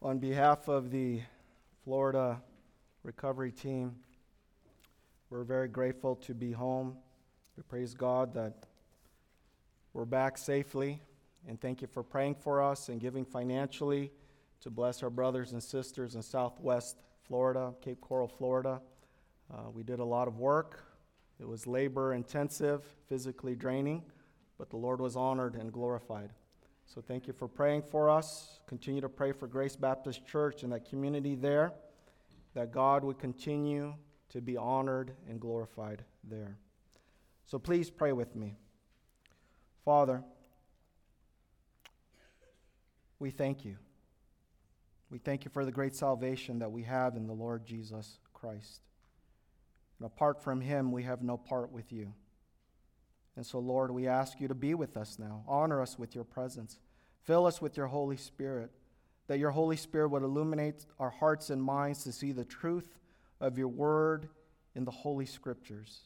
On behalf of the Florida recovery team, we're very grateful to be home. We praise God that we're back safely. And thank you for praying for us and giving financially to bless our brothers and sisters in Southwest Florida, Cape Coral, Florida. Uh, we did a lot of work. It was labor intensive, physically draining, but the Lord was honored and glorified. So thank you for praying for us. Continue to pray for Grace Baptist Church and that community there, that God would continue to be honored and glorified there. So please pray with me. Father, we thank you. We thank you for the great salvation that we have in the Lord Jesus Christ. And apart from him, we have no part with you. And so, Lord, we ask you to be with us now. Honor us with your presence. Fill us with your Holy Spirit, that your Holy Spirit would illuminate our hearts and minds to see the truth of your word in the Holy Scriptures.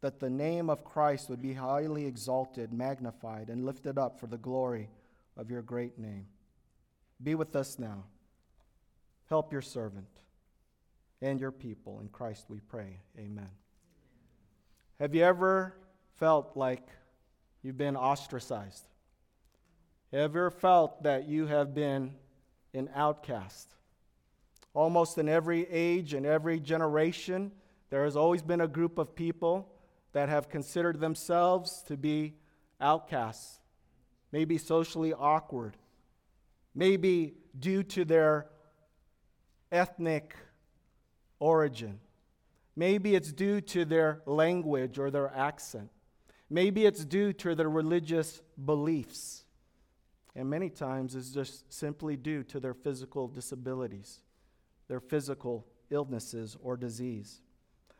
That the name of Christ would be highly exalted, magnified, and lifted up for the glory of your great name. Be with us now. Help your servant and your people. In Christ we pray. Amen. Have you ever felt like you've been ostracized? Ever felt that you have been an outcast? Almost in every age and every generation, there has always been a group of people that have considered themselves to be outcasts, maybe socially awkward, maybe due to their ethnic origin. Maybe it's due to their language or their accent. Maybe it's due to their religious beliefs. And many times it's just simply due to their physical disabilities, their physical illnesses or disease.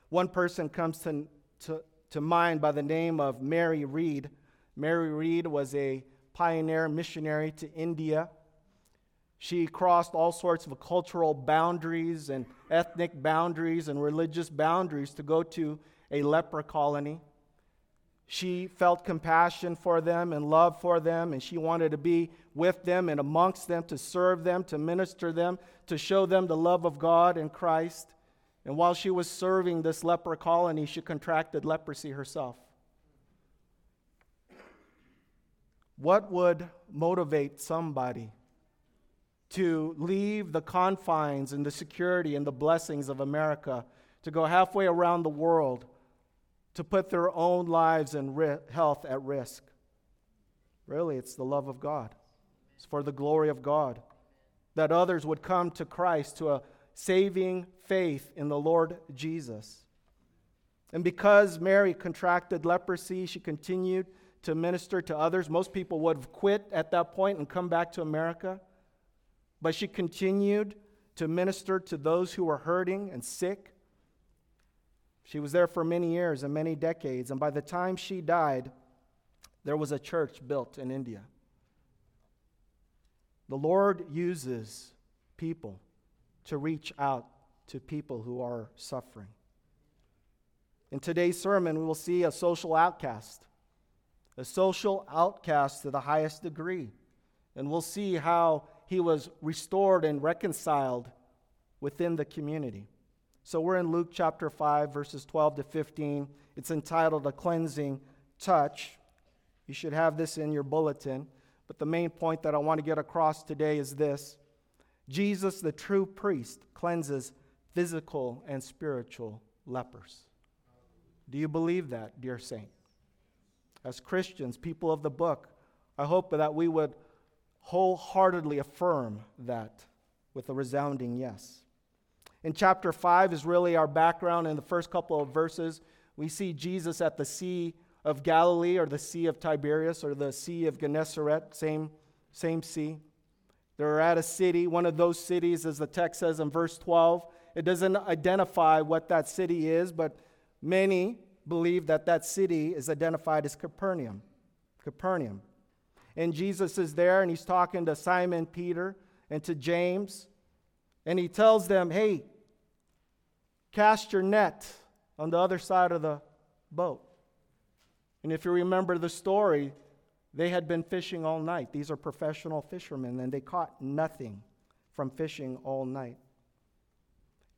One person comes to, to, to mind by the name of Mary Reed. Mary Reed was a pioneer missionary to India she crossed all sorts of cultural boundaries and ethnic boundaries and religious boundaries to go to a leper colony. She felt compassion for them and love for them, and she wanted to be with them and amongst them to serve them, to minister them, to show them the love of God and Christ. And while she was serving this leper colony, she contracted leprosy herself. What would motivate somebody to leave the confines and the security and the blessings of America, to go halfway around the world, to put their own lives and ri- health at risk. Really, it's the love of God, it's for the glory of God. That others would come to Christ, to a saving faith in the Lord Jesus. And because Mary contracted leprosy, she continued to minister to others. Most people would have quit at that point and come back to America. But she continued to minister to those who were hurting and sick. She was there for many years and many decades, and by the time she died, there was a church built in India. The Lord uses people to reach out to people who are suffering. In today's sermon, we will see a social outcast, a social outcast to the highest degree. And we'll see how he was restored and reconciled within the community. So we're in Luke chapter 5, verses 12 to 15. It's entitled A Cleansing Touch. You should have this in your bulletin. But the main point that I want to get across today is this Jesus, the true priest, cleanses physical and spiritual lepers. Do you believe that, dear saint? As Christians, people of the book, I hope that we would wholeheartedly affirm that with a resounding yes. In chapter 5 is really our background. In the first couple of verses, we see Jesus at the Sea of Galilee or the Sea of Tiberias or the Sea of Gennesaret, same, same sea. They're at a city, one of those cities, as the text says in verse 12. It doesn't identify what that city is, but many believe that that city is identified as Capernaum. Capernaum. And Jesus is there and he's talking to Simon Peter and to James. And he tells them, hey, cast your net on the other side of the boat. And if you remember the story, they had been fishing all night. These are professional fishermen, and they caught nothing. from fishing all night.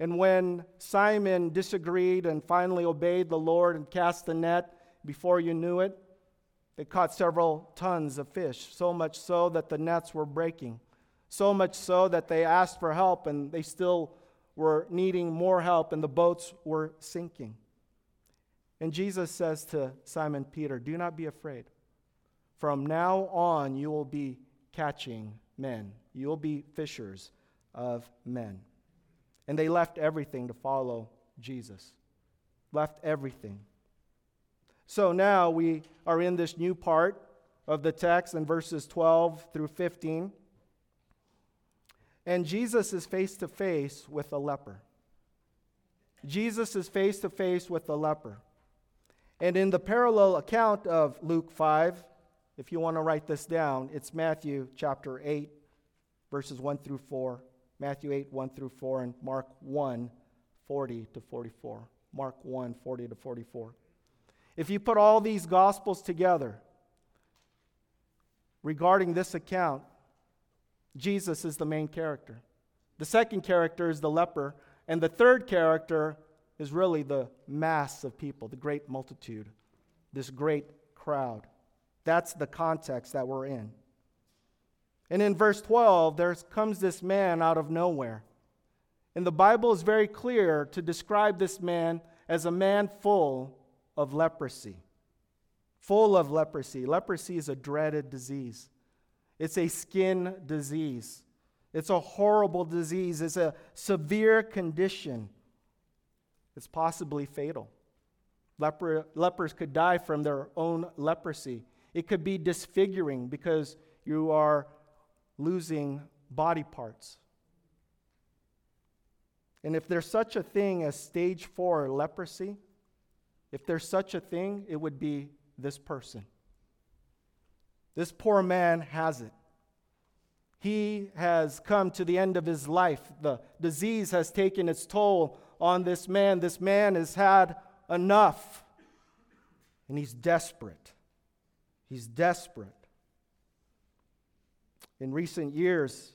And when Simon disagreed and finally obeyed the Lord and cast the net, before you knew it, they caught several tons of fish, so much so that the nets were breaking, so much so that they asked for help and they still were needing more help and the boats were sinking. And Jesus says to Simon Peter, Do not be afraid. From now on, you will be catching men, you will be fishers of men. And they left everything to follow Jesus. Left everything. So now we are in this new part of the text in verses 12 through 15. And Jesus is face to face with a leper. Jesus is face to face with a leper. And in the parallel account of Luke 5, if you want to write this down, it's Matthew chapter 8, verses 1 through 4. Matthew 8, 1 through 4, and Mark 1, 40 to 44. Mark 1, 40 to 44. If you put all these gospels together regarding this account, Jesus is the main character. The second character is the leper, and the third character is really the mass of people, the great multitude, this great crowd. That's the context that we're in. And in verse 12, there comes this man out of nowhere. And the Bible is very clear to describe this man as a man full of leprosy. Full of leprosy. Leprosy is a dreaded disease, it's a skin disease. It's a horrible disease. It's a severe condition. It's possibly fatal. Leper, lepers could die from their own leprosy. It could be disfiguring because you are losing body parts. And if there's such a thing as stage four leprosy, if there's such a thing, it would be this person. This poor man has it. He has come to the end of his life. The disease has taken its toll on this man. This man has had enough. And he's desperate. He's desperate. In recent years,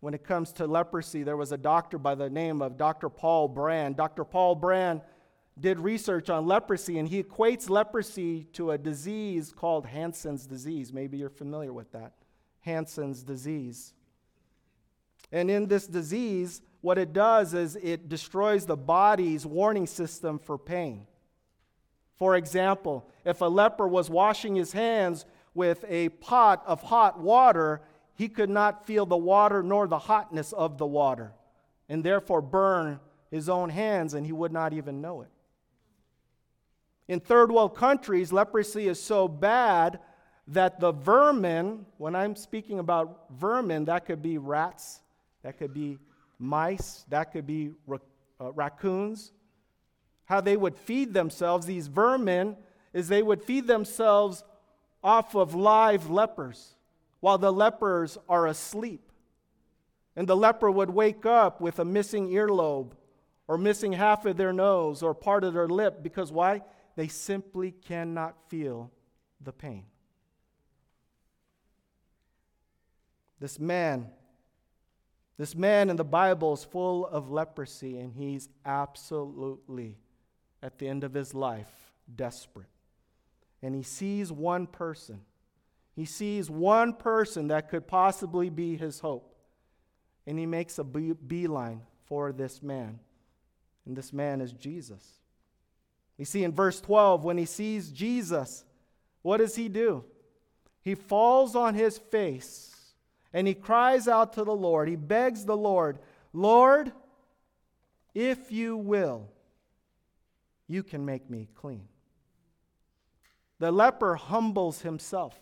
when it comes to leprosy, there was a doctor by the name of Dr. Paul Brand. Dr. Paul Brand did research on leprosy, and he equates leprosy to a disease called Hansen's disease. Maybe you're familiar with that. Hansen's disease. And in this disease, what it does is it destroys the body's warning system for pain. For example, if a leper was washing his hands with a pot of hot water, he could not feel the water nor the hotness of the water, and therefore burn his own hands, and he would not even know it. In third world countries, leprosy is so bad that the vermin, when I'm speaking about vermin, that could be rats, that could be mice, that could be uh, raccoons, how they would feed themselves, these vermin, is they would feed themselves off of live lepers while the lepers are asleep. And the leper would wake up with a missing earlobe or missing half of their nose or part of their lip because why? They simply cannot feel the pain. This man, this man in the Bible is full of leprosy, and he's absolutely, at the end of his life, desperate and he sees one person. He sees one person that could possibly be his hope. And he makes a beeline for this man. And this man is Jesus. You see, in verse 12, when he sees Jesus, what does he do? He falls on his face and he cries out to the Lord. He begs the Lord, Lord, if you will, you can make me clean. The leper humbles himself.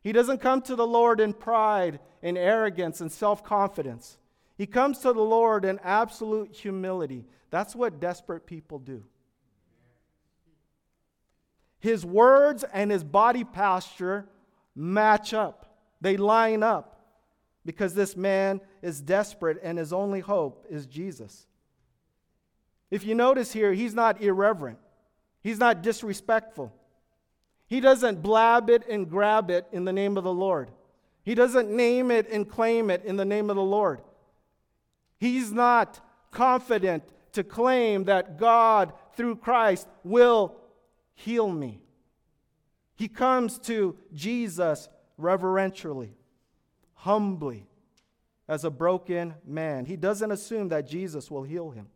He doesn't come to the Lord in pride and arrogance and self confidence. He comes to the Lord in absolute humility. That's what desperate people do. His words and his body posture match up, they line up because this man is desperate and his only hope is Jesus. If you notice here, he's not irreverent, he's not disrespectful. He doesn't blab it and grab it in the name of the Lord. He doesn't name it and claim it in the name of the Lord. He's not confident to claim that God, through Christ, will heal me. He comes to Jesus reverentially, humbly, as a broken man. He doesn't assume that Jesus will heal him.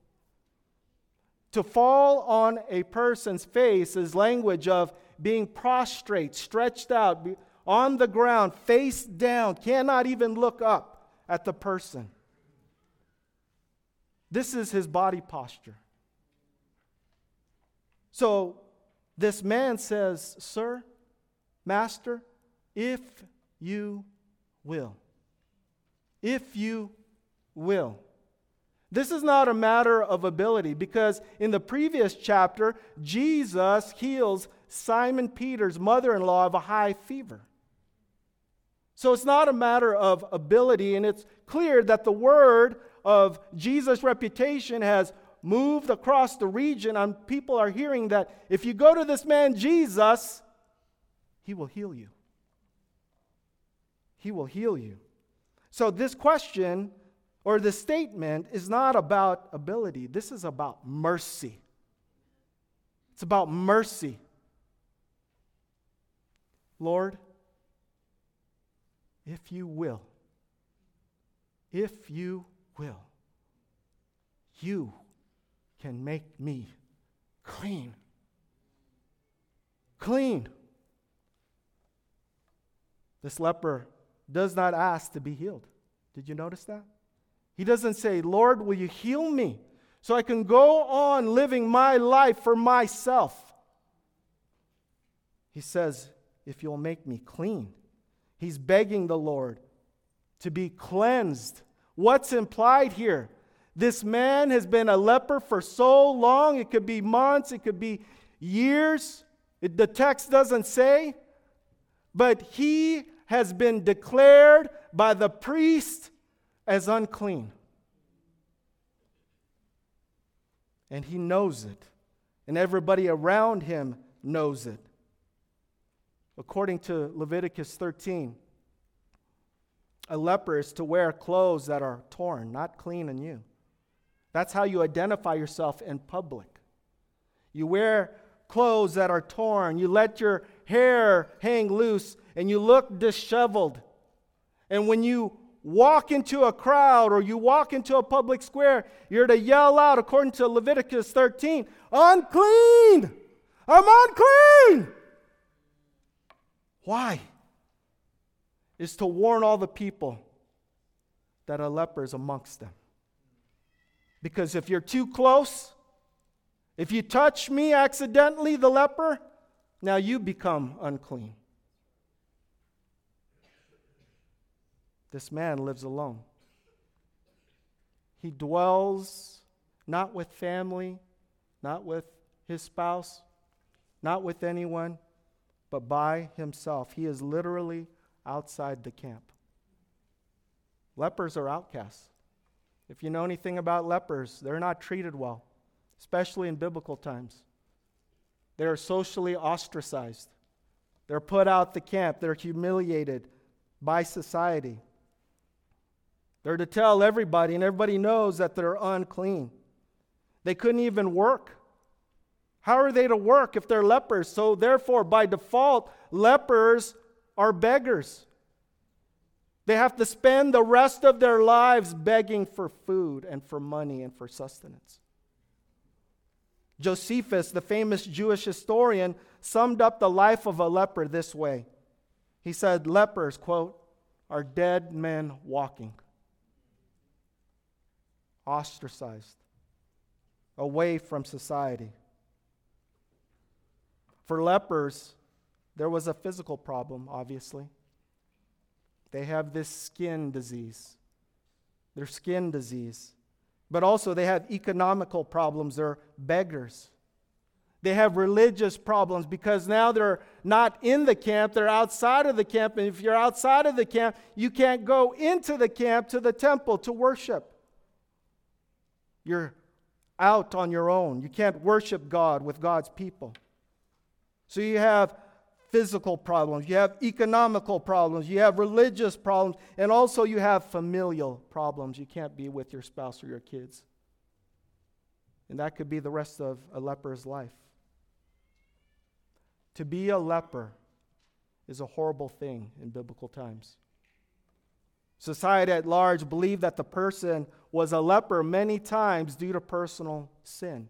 To fall on a person's face is language of being prostrate, stretched out, on the ground, face down, cannot even look up at the person. This is his body posture. So this man says, Sir, Master, if you will. If you will. This is not a matter of ability because in the previous chapter, Jesus heals Simon Peter's mother in law of a high fever. So it's not a matter of ability, and it's clear that the word of Jesus' reputation has moved across the region, and people are hearing that if you go to this man Jesus, he will heal you. He will heal you. So, this question or this statement is not about ability, this is about mercy. It's about mercy. Lord, if you will, if you will, you can make me clean. Clean. This leper does not ask to be healed. Did you notice that? He doesn't say, Lord, will you heal me so I can go on living my life for myself? He says, if you'll make me clean. He's begging the Lord to be cleansed. What's implied here? This man has been a leper for so long, it could be months, it could be years. It, the text doesn't say, but he has been declared by the priest as unclean. And he knows it, and everybody around him knows it according to Leviticus 13. A leper is to wear clothes that are torn, not clean and new. That's how you identify yourself in public. You wear clothes that are torn, you let your hair hang loose, and you look disheveled. And when you walk into a crowd or you walk into a public square, you're to yell out, according to Leviticus 13, unclean! I'm unclean! Why? Is to warn all the people that a leper is amongst them. Because if you're too close, if you touch me accidentally, the leper, now you become unclean. This man lives alone. He dwells not with family, not with his spouse, not with anyone but by himself. He is literally outside the camp. Lepers are outcasts. If you know anything about lepers, they're not treated well, especially in biblical times. They are socially ostracized. They're put out the camp. They're humiliated by society. They're to tell everybody, and everybody knows that they're unclean. They couldn't even work. How are they to work if they're lepers? So, therefore, by default, lepers are beggars. They have to spend the rest of their lives begging for food and for money and for sustenance. Josephus, the famous Jewish historian, summed up the life of a leper this way. He said, Lepers, quote, are dead men walking, ostracized, away from society. For lepers, there was a physical problem, obviously. They have this skin disease, their skin disease. But also, they have economical problems. They're beggars. They have religious problems because now they're not in the camp, they're outside of the camp. And if you're outside of the camp, you can't go into the camp to the temple to worship. You're out on your own. You can't worship God with God's people. So you have physical problems, you have economical problems, you have religious problems, and also you have familial problems. You can't be with your spouse or your kids. And that could be the rest of a leper's life. To be a leper is a horrible thing in biblical times. Society at large believed that the person was a leper many times due to personal sin.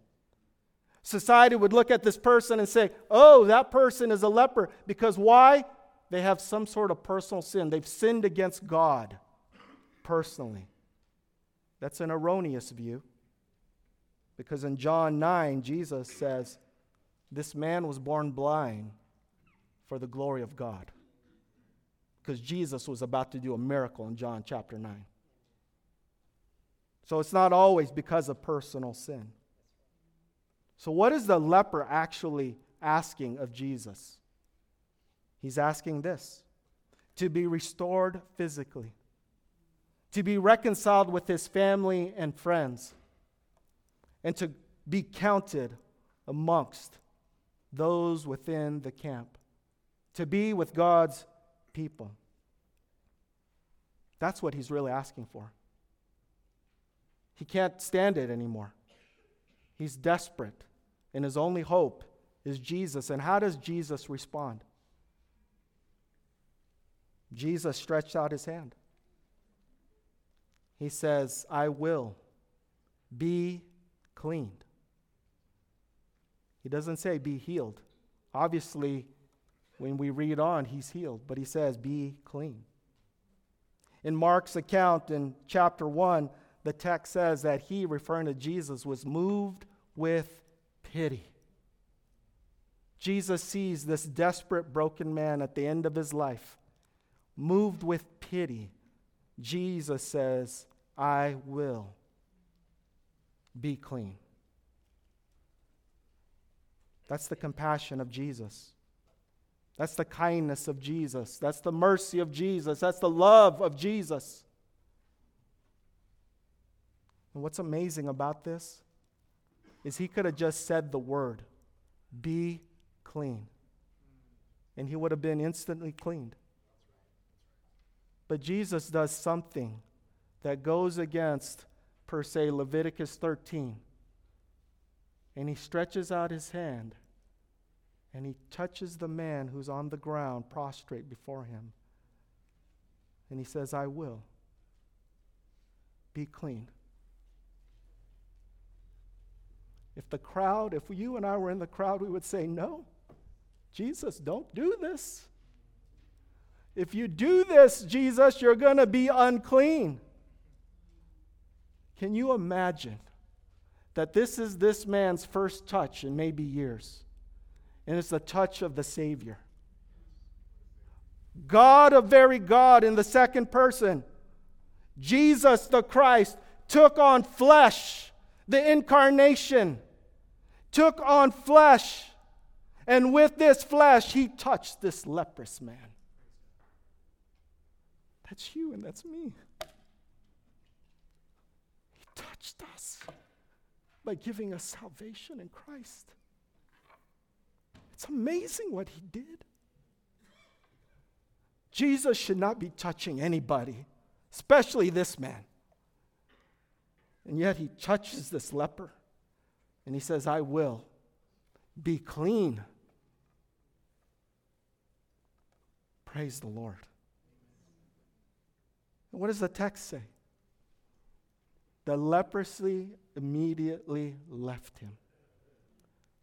Society would look at this person and say, oh, that person is a leper. Because why? They have some sort of personal sin. They've sinned against God personally. That's an erroneous view. Because in John 9, Jesus says, This man was born blind for the glory of God. Because Jesus was about to do a miracle in John chapter 9. So it's not always because of personal sin. So, what is the leper actually asking of Jesus? He's asking this to be restored physically, to be reconciled with his family and friends, and to be counted amongst those within the camp, to be with God's people. That's what he's really asking for. He can't stand it anymore. He's desperate and his only hope is Jesus. And how does Jesus respond? Jesus stretched out his hand. He says, I will be cleaned. He doesn't say be healed. Obviously, when we read on, he's healed, but he says be clean. In Mark's account in chapter 1, the text says that he, referring to Jesus, was moved with pity. Jesus sees this desperate, broken man at the end of his life. Moved with pity, Jesus says, I will be clean. That's the compassion of Jesus. That's the kindness of Jesus. That's the mercy of Jesus. That's the love of Jesus. And what's amazing about this is he could have just said the word, be clean. And he would have been instantly cleaned. But Jesus does something that goes against, per se, Leviticus 13. And he stretches out his hand and he touches the man who's on the ground prostrate before him. And he says, I will. Be clean. If the crowd, if you and I were in the crowd, we would say, No, Jesus, don't do this. If you do this, Jesus, you're going to be unclean. Can you imagine that this is this man's first touch in maybe years? And it's the touch of the Savior. God a very God in the second person, Jesus the Christ, took on flesh the incarnation, took on flesh, and with this flesh, he touched this leprous man. That's you and that's me. He touched us by giving us salvation in Christ. It's amazing what he did. Jesus should not be touching anybody, especially this man. And yet he touches this leper and he says, I will be clean. Praise the Lord. And what does the text say? The leprosy immediately left him.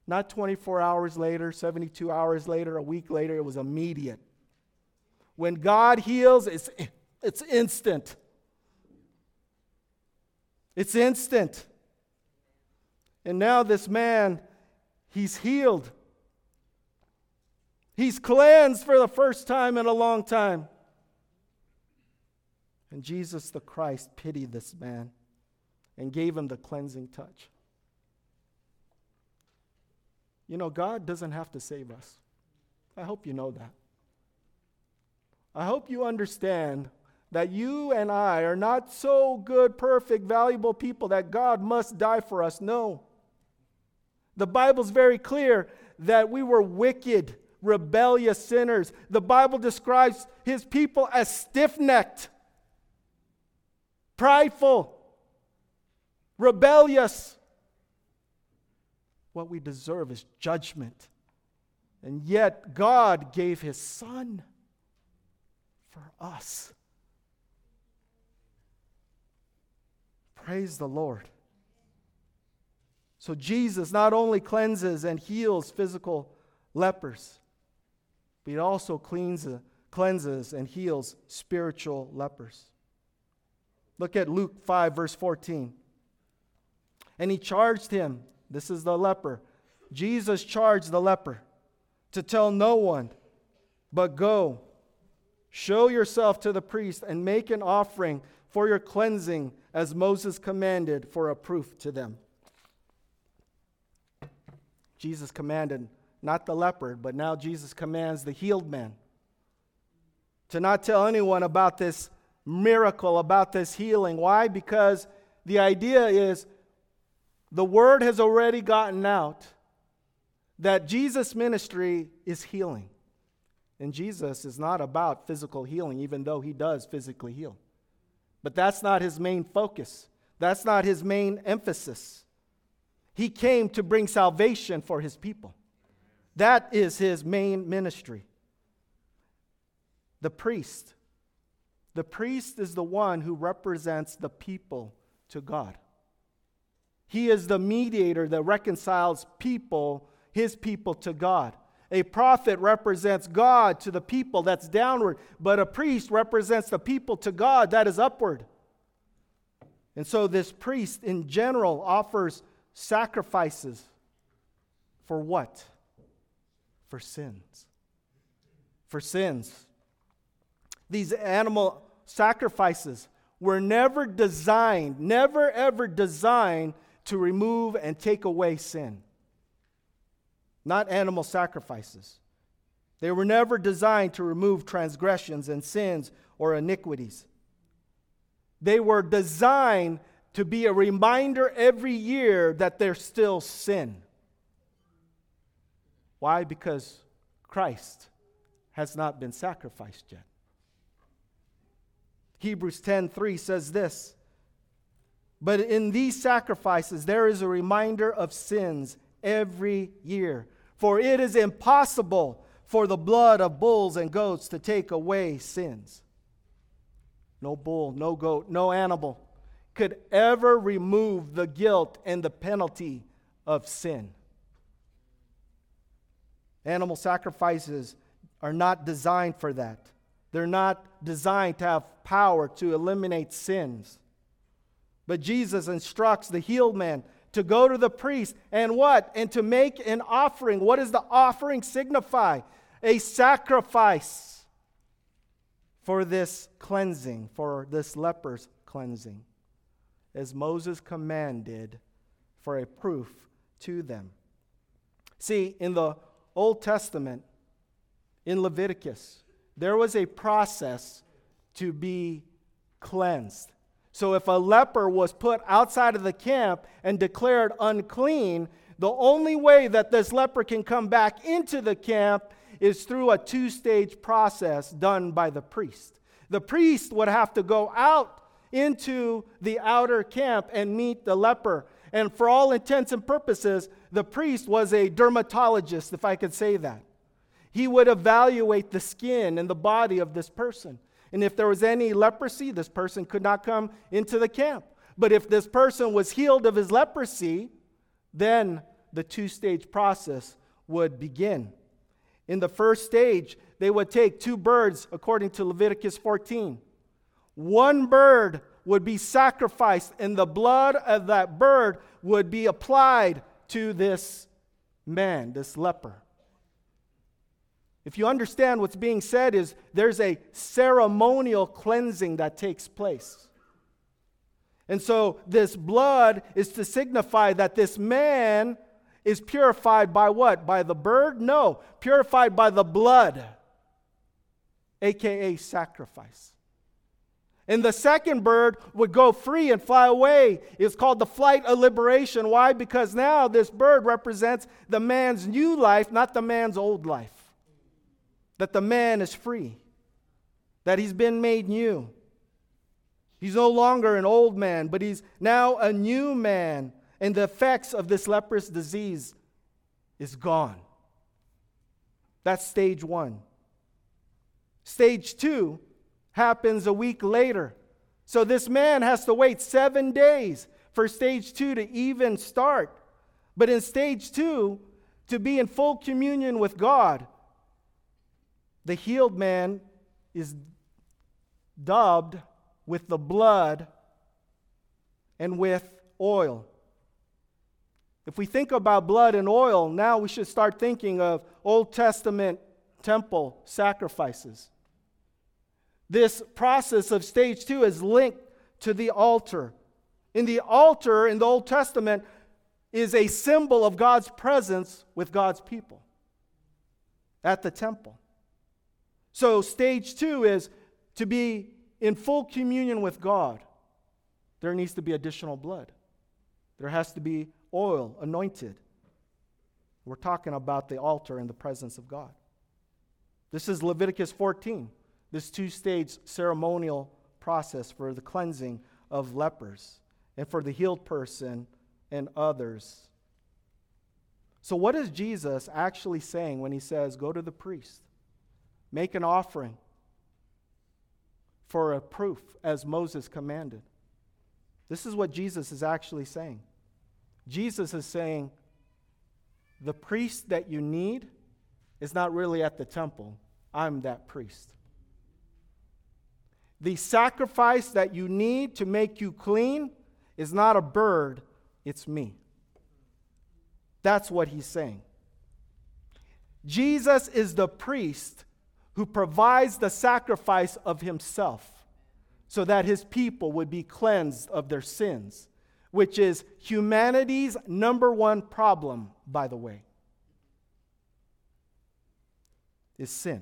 Not 24 hours later, 72 hours later, a week later, it was immediate. When God heals, it's, it's instant. It's instant. And now this man, he's healed. He's cleansed for the first time in a long time. And Jesus the Christ pitied this man and gave him the cleansing touch. You know, God doesn't have to save us. I hope you know that. I hope you understand that you and I are not so good, perfect, valuable people that God must die for us. No. The Bible's very clear that we were wicked, rebellious sinners. The Bible describes his people as stiff necked, prideful, rebellious. What we deserve is judgment. And yet, God gave his son for us. Praise the Lord. So, Jesus not only cleanses and heals physical lepers, but he also cleans, cleanses and heals spiritual lepers. Look at Luke 5, verse 14. And he charged him, this is the leper. Jesus charged the leper to tell no one, but go, show yourself to the priest, and make an offering for your cleansing as Moses commanded for a proof to them. Jesus commanded not the leopard, but now Jesus commands the healed man to not tell anyone about this miracle, about this healing. Why? Because the idea is the word has already gotten out that Jesus' ministry is healing. And Jesus is not about physical healing, even though he does physically heal. But that's not his main focus, that's not his main emphasis. He came to bring salvation for his people. That is his main ministry. The priest. The priest is the one who represents the people to God. He is the mediator that reconciles people, his people, to God. A prophet represents God to the people, that's downward, but a priest represents the people to God, that is upward. And so, this priest in general offers sacrifices for what? For sins. For sins. These animal sacrifices were never designed, never ever designed to remove and take away sin. Not animal sacrifices. They were never designed to remove transgressions and sins or iniquities. They were designed to be a reminder every year that there's still sin. Why? Because Christ has not been sacrificed yet. Hebrews 10:3 says this, but in these sacrifices there is a reminder of sins every year. For it is impossible for the blood of bulls and goats to take away sins. No bull, no goat, no animal could ever remove the guilt and the penalty of sin. Animal sacrifices are not designed for that. They're not designed to have power to eliminate sins. But Jesus instructs the healed man to go to the priest and what? And to make an offering. What does the offering signify? A sacrifice for this cleansing, for this leper's cleansing as Moses commanded for a proof to them. See, in the Old Testament, in Leviticus, there was a process to be cleansed. So if a leper was put outside of the camp and declared unclean, the only way that this leper can come back into the camp is through a two stage process done by the priest. The priest would have to go out into the outer camp and meet the leper. And for all intents and purposes, the priest was a dermatologist, if I could say that. He would evaluate the skin and the body of this person. And if there was any leprosy, this person could not come into the camp. But if this person was healed of his leprosy, then the two stage process would begin. In the first stage, they would take two birds, according to Leviticus 14 one bird would be sacrificed, and the blood of that bird would be applied to this man, this leper. If you understand what's being said is there's a ceremonial cleansing that takes place. And so this blood is to signify that this man is purified by what? By the bird? No, purified by the blood, aka sacrifice. And the second bird would go free and fly away. It's called the flight of liberation. Why? Because now this bird represents the man's new life, not the man's old life. That the man is free, that he's been made new. He's no longer an old man, but he's now a new man, and the effects of this leprous disease is gone. That's stage one. Stage two happens a week later. So this man has to wait seven days for stage two to even start. But in stage two, to be in full communion with God, the healed man is dubbed with the blood and with oil. If we think about blood and oil, now we should start thinking of Old Testament temple sacrifices. This process of stage two is linked to the altar. In the altar in the Old Testament is a symbol of God's presence with God's people at the temple. So, stage two is to be in full communion with God, there needs to be additional blood. There has to be oil anointed. We're talking about the altar in the presence of God. This is Leviticus 14, this two stage ceremonial process for the cleansing of lepers and for the healed person and others. So, what is Jesus actually saying when he says, Go to the priest, make an offering for a proof as Moses commanded? This is what Jesus is actually saying. Jesus is saying, The priest that you need is not really at the temple, I'm that priest. The sacrifice that you need to make you clean is not a bird, it's me. That's what he's saying. Jesus is the priest who provides the sacrifice of himself so that his people would be cleansed of their sins, which is humanity's number one problem, by the way, is sin.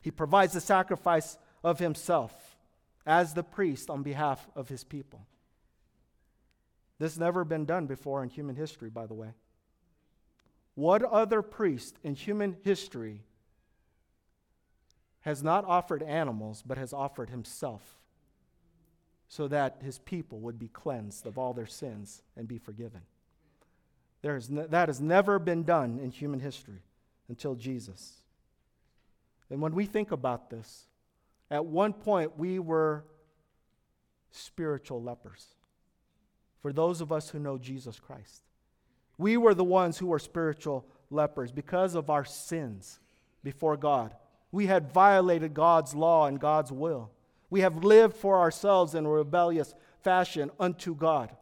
He provides the sacrifice of himself as the priest on behalf of his people. This has never been done before in human history, by the way. What other priest in human history has not offered animals, but has offered himself so that his people would be cleansed of all their sins and be forgiven? There is ne- that has never been done in human history until Jesus. And when we think about this, at one point, we were spiritual lepers. For those of us who know Jesus Christ, we were the ones who were spiritual lepers because of our sins before God. We had violated God's law and God's will. We have lived for ourselves in a rebellious fashion unto God.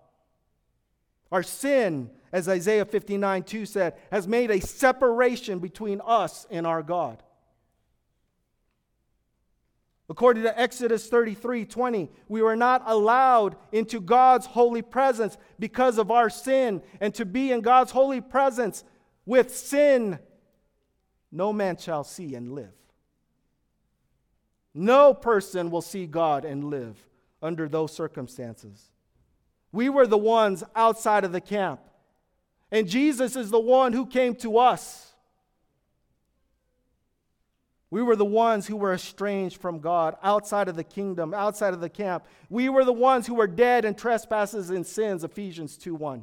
Our sin, as Isaiah 59 2 said, has made a separation between us and our God. According to Exodus 33 20, we were not allowed into God's holy presence because of our sin. And to be in God's holy presence with sin, no man shall see and live. No person will see God and live under those circumstances. We were the ones outside of the camp. And Jesus is the one who came to us. We were the ones who were estranged from God, outside of the kingdom, outside of the camp. We were the ones who were dead in trespasses and sins, Ephesians 2 1.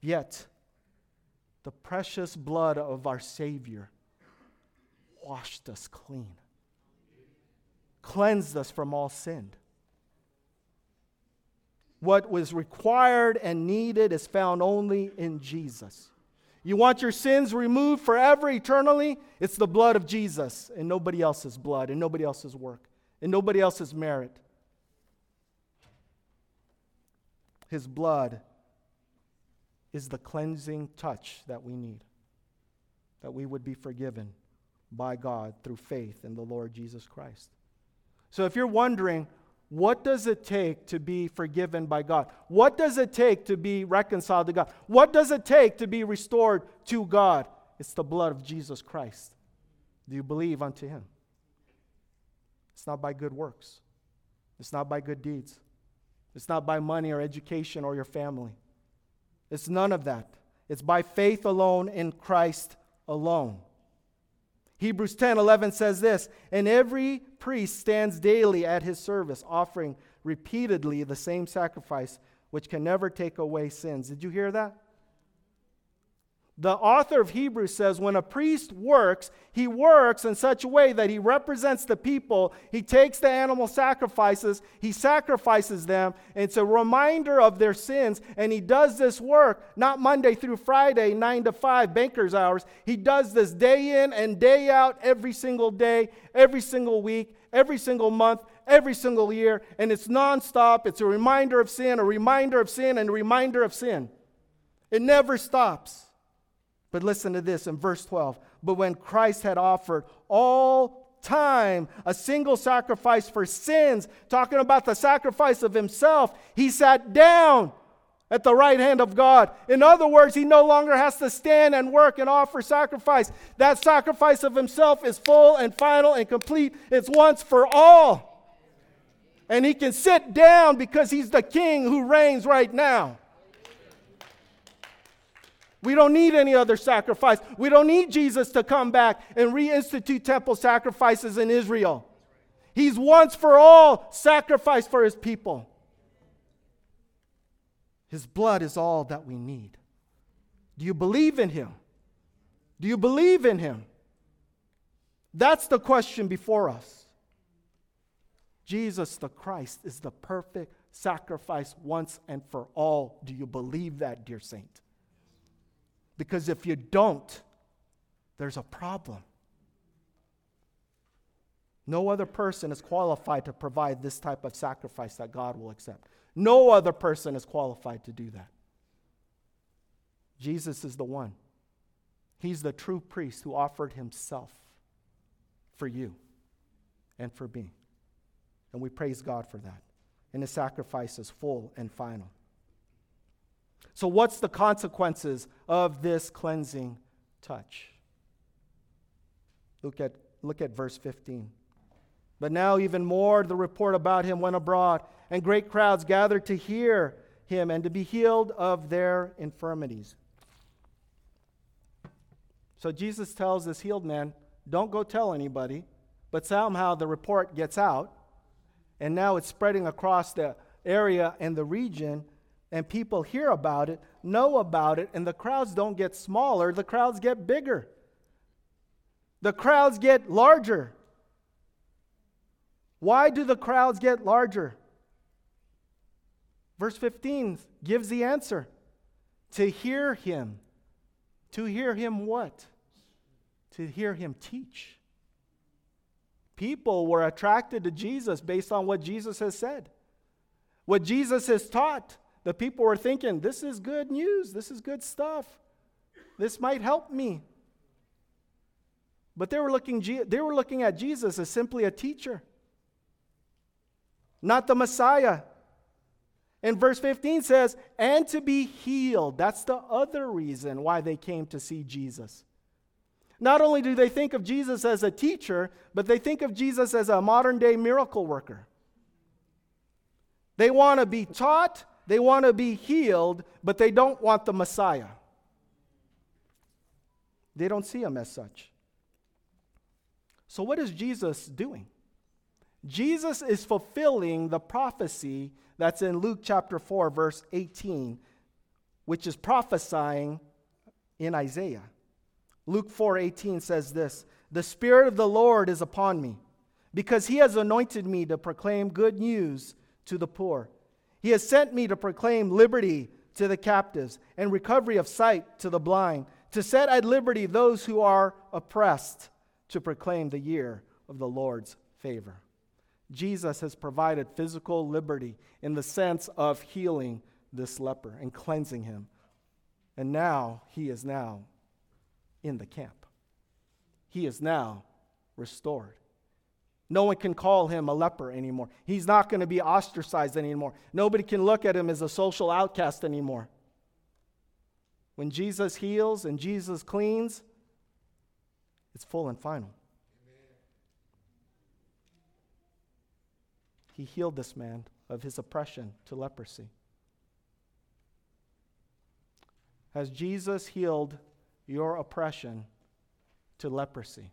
Yet, the precious blood of our Savior washed us clean, cleansed us from all sin. What was required and needed is found only in Jesus. You want your sins removed forever, eternally? It's the blood of Jesus and nobody else's blood and nobody else's work and nobody else's merit. His blood is the cleansing touch that we need, that we would be forgiven by God through faith in the Lord Jesus Christ. So if you're wondering, what does it take to be forgiven by God? What does it take to be reconciled to God? What does it take to be restored to God? It's the blood of Jesus Christ. Do you believe unto him? It's not by good works, it's not by good deeds, it's not by money or education or your family. It's none of that. It's by faith alone in Christ alone. Hebrews 10 11 says this, and every priest stands daily at his service, offering repeatedly the same sacrifice, which can never take away sins. Did you hear that? The author of Hebrews says when a priest works, he works in such a way that he represents the people. He takes the animal sacrifices, he sacrifices them. It's a reminder of their sins. And he does this work not Monday through Friday, 9 to 5, banker's hours. He does this day in and day out, every single day, every single week, every single month, every single year. And it's nonstop. It's a reminder of sin, a reminder of sin, and a reminder of sin. It never stops. But listen to this in verse 12. But when Christ had offered all time a single sacrifice for sins, talking about the sacrifice of himself, he sat down at the right hand of God. In other words, he no longer has to stand and work and offer sacrifice. That sacrifice of himself is full and final and complete, it's once for all. And he can sit down because he's the king who reigns right now. We don't need any other sacrifice. We don't need Jesus to come back and reinstitute temple sacrifices in Israel. He's once for all sacrificed for his people. His blood is all that we need. Do you believe in him? Do you believe in him? That's the question before us. Jesus the Christ is the perfect sacrifice once and for all. Do you believe that, dear saint? Because if you don't, there's a problem. No other person is qualified to provide this type of sacrifice that God will accept. No other person is qualified to do that. Jesus is the one. He's the true priest who offered himself for you and for me. And we praise God for that. And his sacrifice is full and final. So, what's the consequences of this cleansing touch? Look at, look at verse 15. But now, even more, the report about him went abroad, and great crowds gathered to hear him and to be healed of their infirmities. So, Jesus tells this healed man, Don't go tell anybody. But somehow the report gets out, and now it's spreading across the area and the region and people hear about it, know about it, and the crowds don't get smaller, the crowds get bigger. The crowds get larger. Why do the crowds get larger? Verse 15 gives the answer to hear him. To hear him what? To hear him teach. People were attracted to Jesus based on what Jesus has said, what Jesus has taught the people were thinking, this is good news, this is good stuff, this might help me. But they were looking, they were looking at Jesus as simply a teacher, not the Messiah. And verse 15 says, and to be healed. That's the other reason why they came to see Jesus. Not only do they think of Jesus as a teacher, but they think of Jesus as a modern day miracle worker. They want to be taught they want to be healed, but they don't want the Messiah. They don't see him as such. So, what is Jesus doing? Jesus is fulfilling the prophecy that's in Luke chapter 4, verse 18, which is prophesying in Isaiah. Luke 4:18 says this, "The spirit of the Lord is upon me, because he has anointed me to proclaim good news to the poor. He has sent me to proclaim liberty to the captives and recovery of sight to the blind, to set at liberty those who are oppressed, to proclaim the year of the Lord's favor. Jesus has provided physical liberty in the sense of healing this leper and cleansing him. And now he is now in the camp. He is now restored. No one can call him a leper anymore. He's not going to be ostracized anymore. Nobody can look at him as a social outcast anymore. When Jesus heals and Jesus cleans, it's full and final. He healed this man of his oppression to leprosy. Has Jesus healed your oppression to leprosy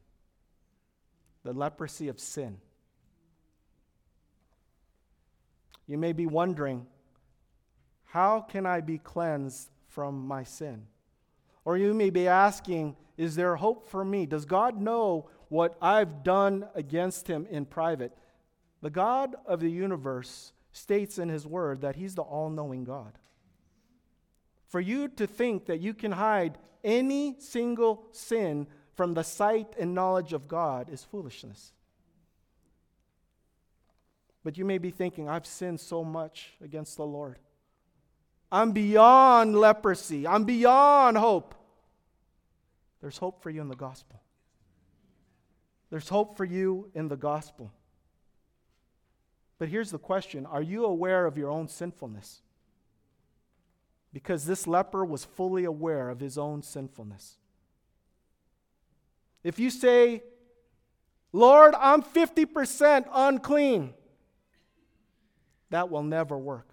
the leprosy of sin. You may be wondering, how can I be cleansed from my sin? Or you may be asking, is there hope for me? Does God know what I've done against him in private? The God of the universe states in his word that he's the all knowing God. For you to think that you can hide any single sin from the sight and knowledge of God is foolishness. But you may be thinking, I've sinned so much against the Lord. I'm beyond leprosy. I'm beyond hope. There's hope for you in the gospel. There's hope for you in the gospel. But here's the question Are you aware of your own sinfulness? Because this leper was fully aware of his own sinfulness. If you say, Lord, I'm 50% unclean, that will never work.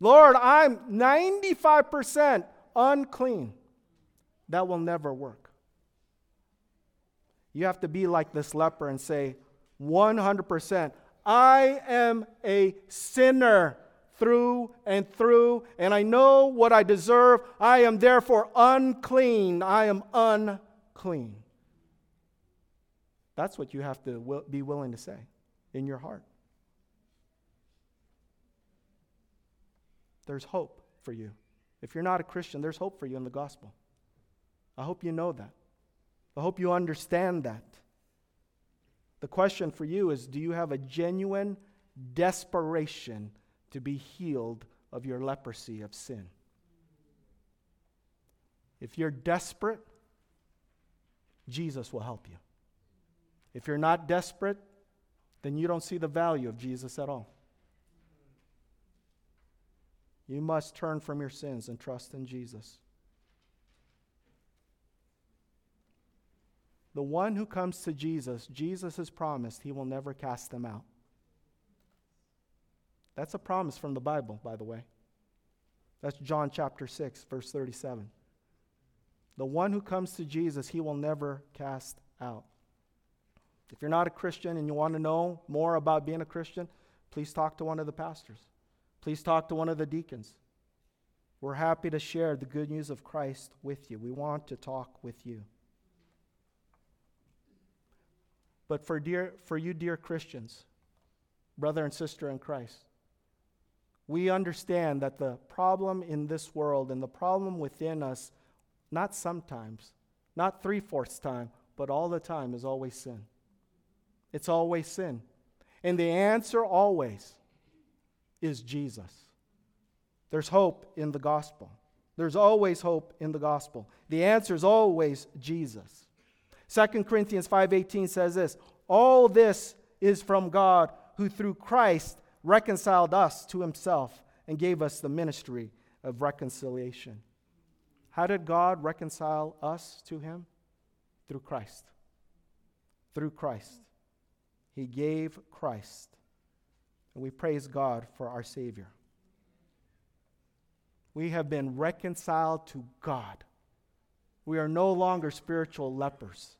Lord, I'm 95% unclean. That will never work. You have to be like this leper and say, 100%, I am a sinner through and through, and I know what I deserve. I am therefore unclean. I am unclean. That's what you have to be willing to say in your heart. There's hope for you. If you're not a Christian, there's hope for you in the gospel. I hope you know that. I hope you understand that. The question for you is do you have a genuine desperation to be healed of your leprosy of sin. If you're desperate, Jesus will help you. If you're not desperate, then you don't see the value of Jesus at all. You must turn from your sins and trust in Jesus. The one who comes to Jesus, Jesus has promised he will never cast them out. That's a promise from the Bible, by the way. That's John chapter 6, verse 37. The one who comes to Jesus, he will never cast out. If you're not a Christian and you want to know more about being a Christian, please talk to one of the pastors. Please talk to one of the deacons. We're happy to share the good news of Christ with you. We want to talk with you. But for, dear, for you, dear Christians, brother and sister in Christ, we understand that the problem in this world and the problem within us, not sometimes, not three fourths time, but all the time, is always sin. It's always sin. And the answer always is Jesus. There's hope in the gospel. There's always hope in the gospel. The answer is always Jesus. 2 Corinthians 5:18 says this, all this is from God who through Christ reconciled us to himself and gave us the ministry of reconciliation. How did God reconcile us to him? Through Christ. Through Christ. He gave Christ. And we praise God for our Savior. We have been reconciled to God. We are no longer spiritual lepers.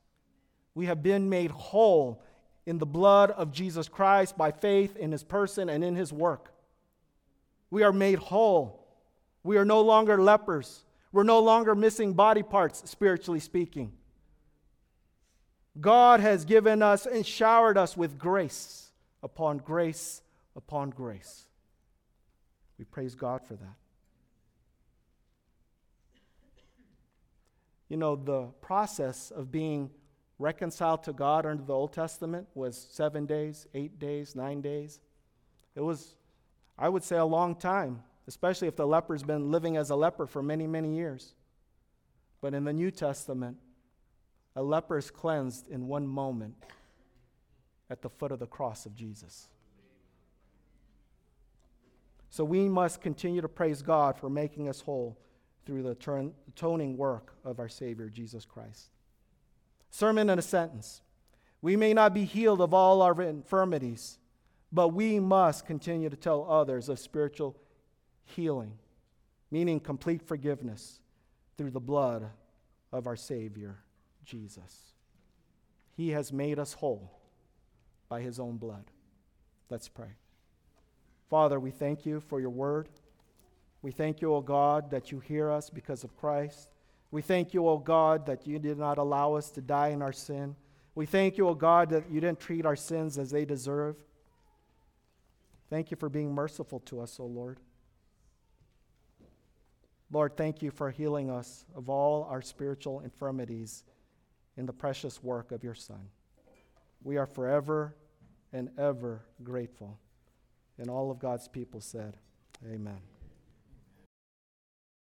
We have been made whole in the blood of Jesus Christ by faith in his person and in his work. We are made whole. We are no longer lepers. We're no longer missing body parts, spiritually speaking. God has given us and showered us with grace upon grace upon grace. We praise God for that. You know, the process of being reconciled to God under the Old Testament was seven days, eight days, nine days. It was, I would say, a long time, especially if the leper's been living as a leper for many, many years. But in the New Testament, a leper is cleansed in one moment at the foot of the cross of Jesus. So we must continue to praise God for making us whole through the atoning work of our Savior, Jesus Christ. Sermon in a sentence. We may not be healed of all our infirmities, but we must continue to tell others of spiritual healing, meaning complete forgiveness through the blood of our Savior, Jesus. He has made us whole by his own blood. Let's pray. Father, we thank you for your word. We thank you, O God, that you hear us because of Christ. We thank you, O God, that you did not allow us to die in our sin. We thank you, O God, that you didn't treat our sins as they deserve. Thank you for being merciful to us, O Lord. Lord, thank you for healing us of all our spiritual infirmities in the precious work of your Son. We are forever and ever grateful. And all of God's people said, Amen.